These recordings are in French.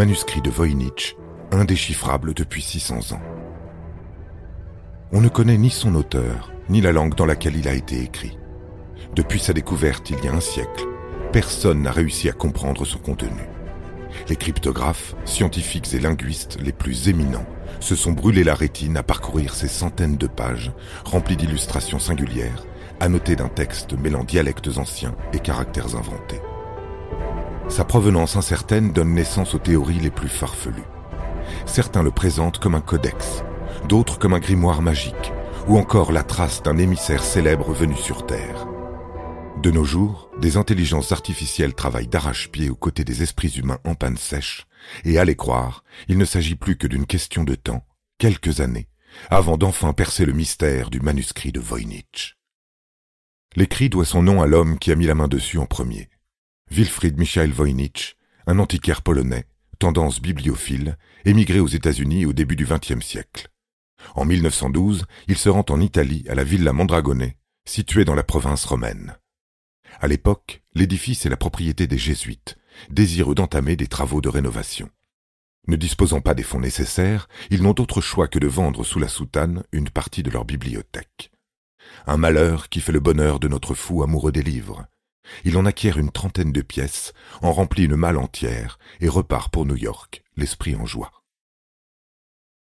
Manuscrit de Voynich, indéchiffrable depuis 600 ans. On ne connaît ni son auteur, ni la langue dans laquelle il a été écrit. Depuis sa découverte il y a un siècle, personne n'a réussi à comprendre son contenu. Les cryptographes, scientifiques et linguistes les plus éminents se sont brûlés la rétine à parcourir ces centaines de pages remplies d'illustrations singulières, annotées d'un texte mêlant dialectes anciens et caractères inventés. Sa provenance incertaine donne naissance aux théories les plus farfelues. Certains le présentent comme un codex, d'autres comme un grimoire magique, ou encore la trace d'un émissaire célèbre venu sur Terre. De nos jours, des intelligences artificielles travaillent d'arrache-pied aux côtés des esprits humains en panne sèche, et allez croire, il ne s'agit plus que d'une question de temps, quelques années, avant d'enfin percer le mystère du manuscrit de Voynich. L'écrit doit son nom à l'homme qui a mis la main dessus en premier, Wilfried Michael Voynich, un antiquaire polonais, tendance bibliophile, émigré aux États-Unis au début du XXe siècle. En 1912, il se rend en Italie à la Villa Mondragone, située dans la province romaine. À l'époque, l'édifice est la propriété des jésuites, désireux d'entamer des travaux de rénovation. Ne disposant pas des fonds nécessaires, ils n'ont d'autre choix que de vendre sous la soutane une partie de leur bibliothèque. Un malheur qui fait le bonheur de notre fou amoureux des livres, il en acquiert une trentaine de pièces, en remplit une malle entière et repart pour New York, l'esprit en joie.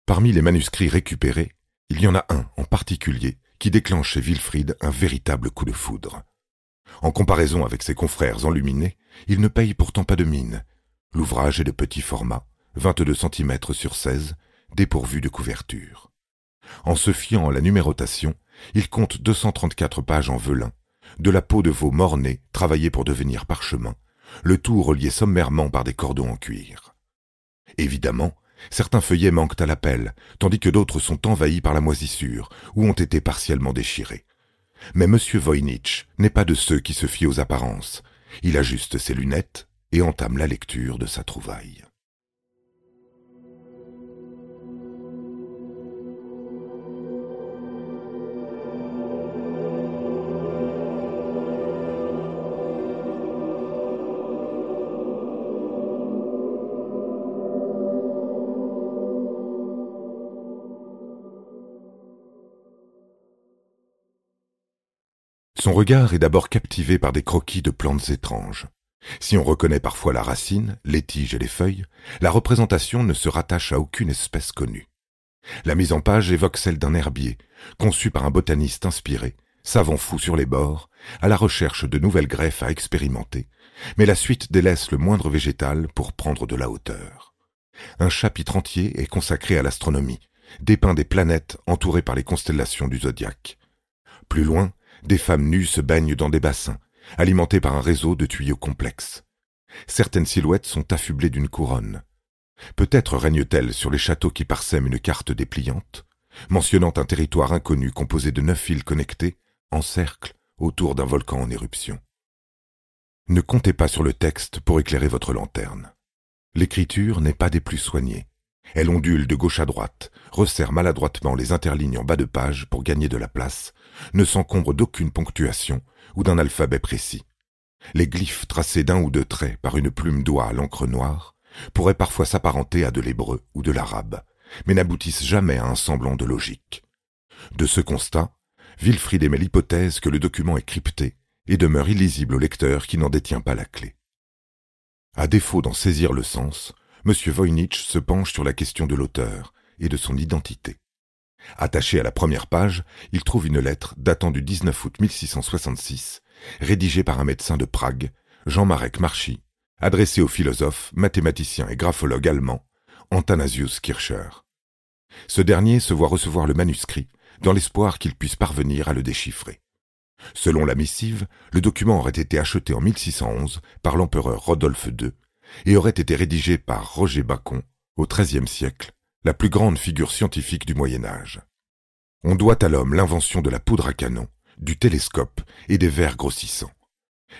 Parmi les manuscrits récupérés, il y en a un en particulier qui déclenche chez Wilfried un véritable coup de foudre. En comparaison avec ses confrères enluminés, il ne paye pourtant pas de mine. L'ouvrage est de petit format, 22 cm sur 16, dépourvu de couverture. En se fiant à la numérotation, il compte 234 pages en velin, de la peau de veau mornée travaillée pour devenir parchemin, le tout relié sommairement par des cordons en cuir. Évidemment, certains feuillets manquent à l'appel, tandis que d'autres sont envahis par la moisissure ou ont été partiellement déchirés. Mais M. Voynich n'est pas de ceux qui se fient aux apparences. Il ajuste ses lunettes et entame la lecture de sa trouvaille. Son regard est d'abord captivé par des croquis de plantes étranges. Si on reconnaît parfois la racine, les tiges et les feuilles, la représentation ne se rattache à aucune espèce connue. La mise en page évoque celle d'un herbier, conçu par un botaniste inspiré, savant fou sur les bords, à la recherche de nouvelles greffes à expérimenter, mais la suite délaisse le moindre végétal pour prendre de la hauteur. Un chapitre entier est consacré à l'astronomie, dépeint des planètes entourées par les constellations du zodiaque. Plus loin, des femmes nues se baignent dans des bassins, alimentés par un réseau de tuyaux complexes. Certaines silhouettes sont affublées d'une couronne. Peut-être règne-t-elle sur les châteaux qui parsèment une carte dépliante, mentionnant un territoire inconnu composé de neuf îles connectées, en cercle, autour d'un volcan en éruption. Ne comptez pas sur le texte pour éclairer votre lanterne. L'écriture n'est pas des plus soignées. Elle ondule de gauche à droite, resserre maladroitement les interlignes en bas de page pour gagner de la place, ne s'encombre d'aucune ponctuation ou d'un alphabet précis. Les glyphes tracés d'un ou deux traits par une plume d'oie à l'encre noire pourraient parfois s'apparenter à de l'hébreu ou de l'arabe, mais n'aboutissent jamais à un semblant de logique. De ce constat, Wilfried émet l'hypothèse que le document est crypté et demeure illisible au lecteur qui n'en détient pas la clé. À défaut d'en saisir le sens, M. Voynich se penche sur la question de l'auteur et de son identité. Attaché à la première page, il trouve une lettre datant du 19 août 1666, rédigée par un médecin de Prague, Jean-Marek Marchi, adressée au philosophe, mathématicien et graphologue allemand, Antanasius Kircher. Ce dernier se voit recevoir le manuscrit, dans l'espoir qu'il puisse parvenir à le déchiffrer. Selon la missive, le document aurait été acheté en 1611 par l'empereur Rodolphe II et aurait été rédigé par Roger Bacon au XIIIe siècle, la plus grande figure scientifique du Moyen Âge. On doit à l'homme l'invention de la poudre à canon, du télescope et des verres grossissants.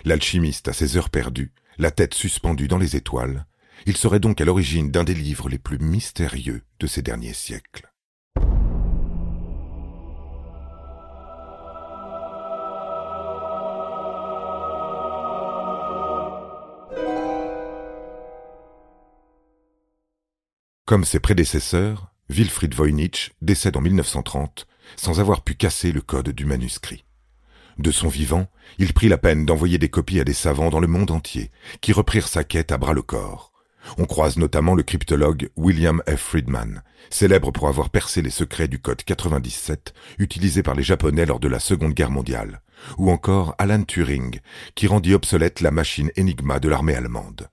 L'alchimiste à ses heures perdues, la tête suspendue dans les étoiles, il serait donc à l'origine d'un des livres les plus mystérieux de ces derniers siècles. Comme ses prédécesseurs, Wilfried Voynich décède en 1930 sans avoir pu casser le code du manuscrit. De son vivant, il prit la peine d'envoyer des copies à des savants dans le monde entier, qui reprirent sa quête à bras le corps. On croise notamment le cryptologue William F. Friedman, célèbre pour avoir percé les secrets du code 97 utilisé par les Japonais lors de la Seconde Guerre mondiale, ou encore Alan Turing, qui rendit obsolète la machine Enigma de l'armée allemande.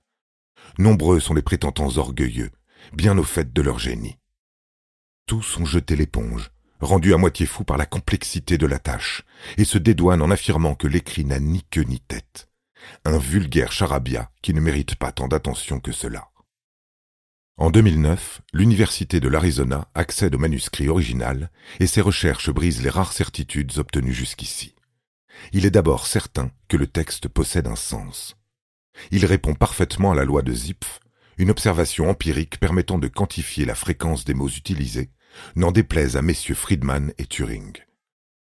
Nombreux sont les prétendants orgueilleux, bien au fait de leur génie. Tous ont jeté l'éponge, rendus à moitié fous par la complexité de la tâche, et se dédouanent en affirmant que l'écrit n'a ni queue ni tête. Un vulgaire charabia qui ne mérite pas tant d'attention que cela. En 2009, l'Université de l'Arizona accède au manuscrit original et ses recherches brisent les rares certitudes obtenues jusqu'ici. Il est d'abord certain que le texte possède un sens. Il répond parfaitement à la loi de Zipf une observation empirique permettant de quantifier la fréquence des mots utilisés, n'en déplaise à messieurs Friedman et Turing.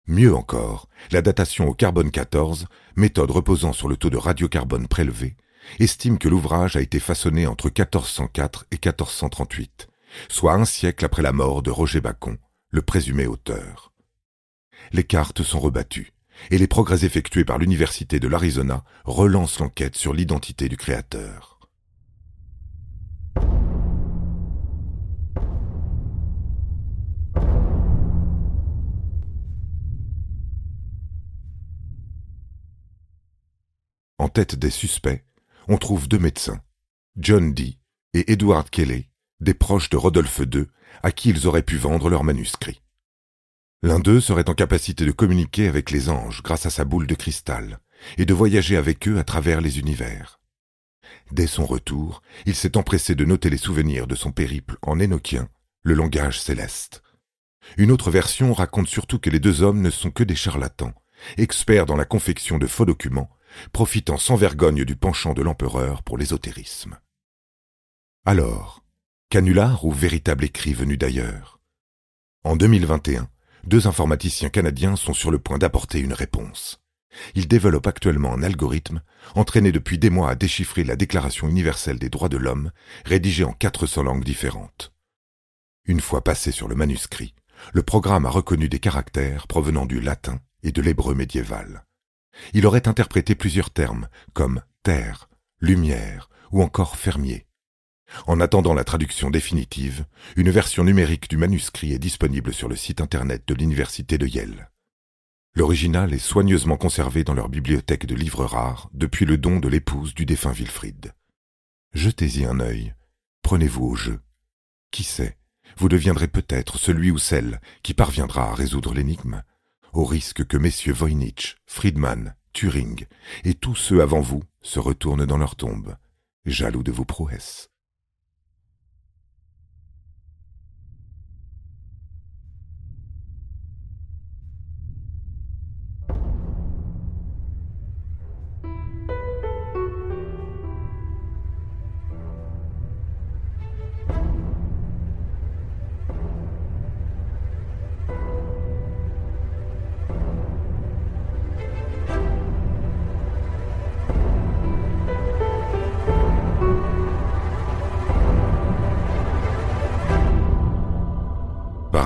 Mieux encore, la datation au carbone 14, méthode reposant sur le taux de radiocarbone prélevé, estime que l'ouvrage a été façonné entre 1404 et 1438, soit un siècle après la mort de Roger Bacon, le présumé auteur. Les cartes sont rebattues, et les progrès effectués par l'Université de l'Arizona relancent l'enquête sur l'identité du créateur. En tête des suspects, on trouve deux médecins, John Dee et Edward Kelly, des proches de Rodolphe II, à qui ils auraient pu vendre leurs manuscrits. L'un d'eux serait en capacité de communiquer avec les anges grâce à sa boule de cristal, et de voyager avec eux à travers les univers. Dès son retour, il s'est empressé de noter les souvenirs de son périple en énoquien, le langage céleste. Une autre version raconte surtout que les deux hommes ne sont que des charlatans, experts dans la confection de faux documents, profitant sans vergogne du penchant de l'empereur pour l'ésotérisme. Alors, canular ou véritable écrit venu d'ailleurs? En 2021, deux informaticiens canadiens sont sur le point d'apporter une réponse. Ils développent actuellement un algorithme entraîné depuis des mois à déchiffrer la Déclaration universelle des droits de l'homme, rédigée en 400 langues différentes. Une fois passé sur le manuscrit, le programme a reconnu des caractères provenant du latin et de l'hébreu médiéval. Il aurait interprété plusieurs termes, comme terre, lumière ou encore fermier. En attendant la traduction définitive, une version numérique du manuscrit est disponible sur le site internet de l'université de Yale. L'original est soigneusement conservé dans leur bibliothèque de livres rares depuis le don de l'épouse du défunt Wilfrid. Jetez-y un œil, prenez-vous au jeu. Qui sait, vous deviendrez peut-être celui ou celle qui parviendra à résoudre l'énigme au risque que messieurs Voynich, Friedman, Turing et tous ceux avant vous se retournent dans leur tombe, jaloux de vos prouesses.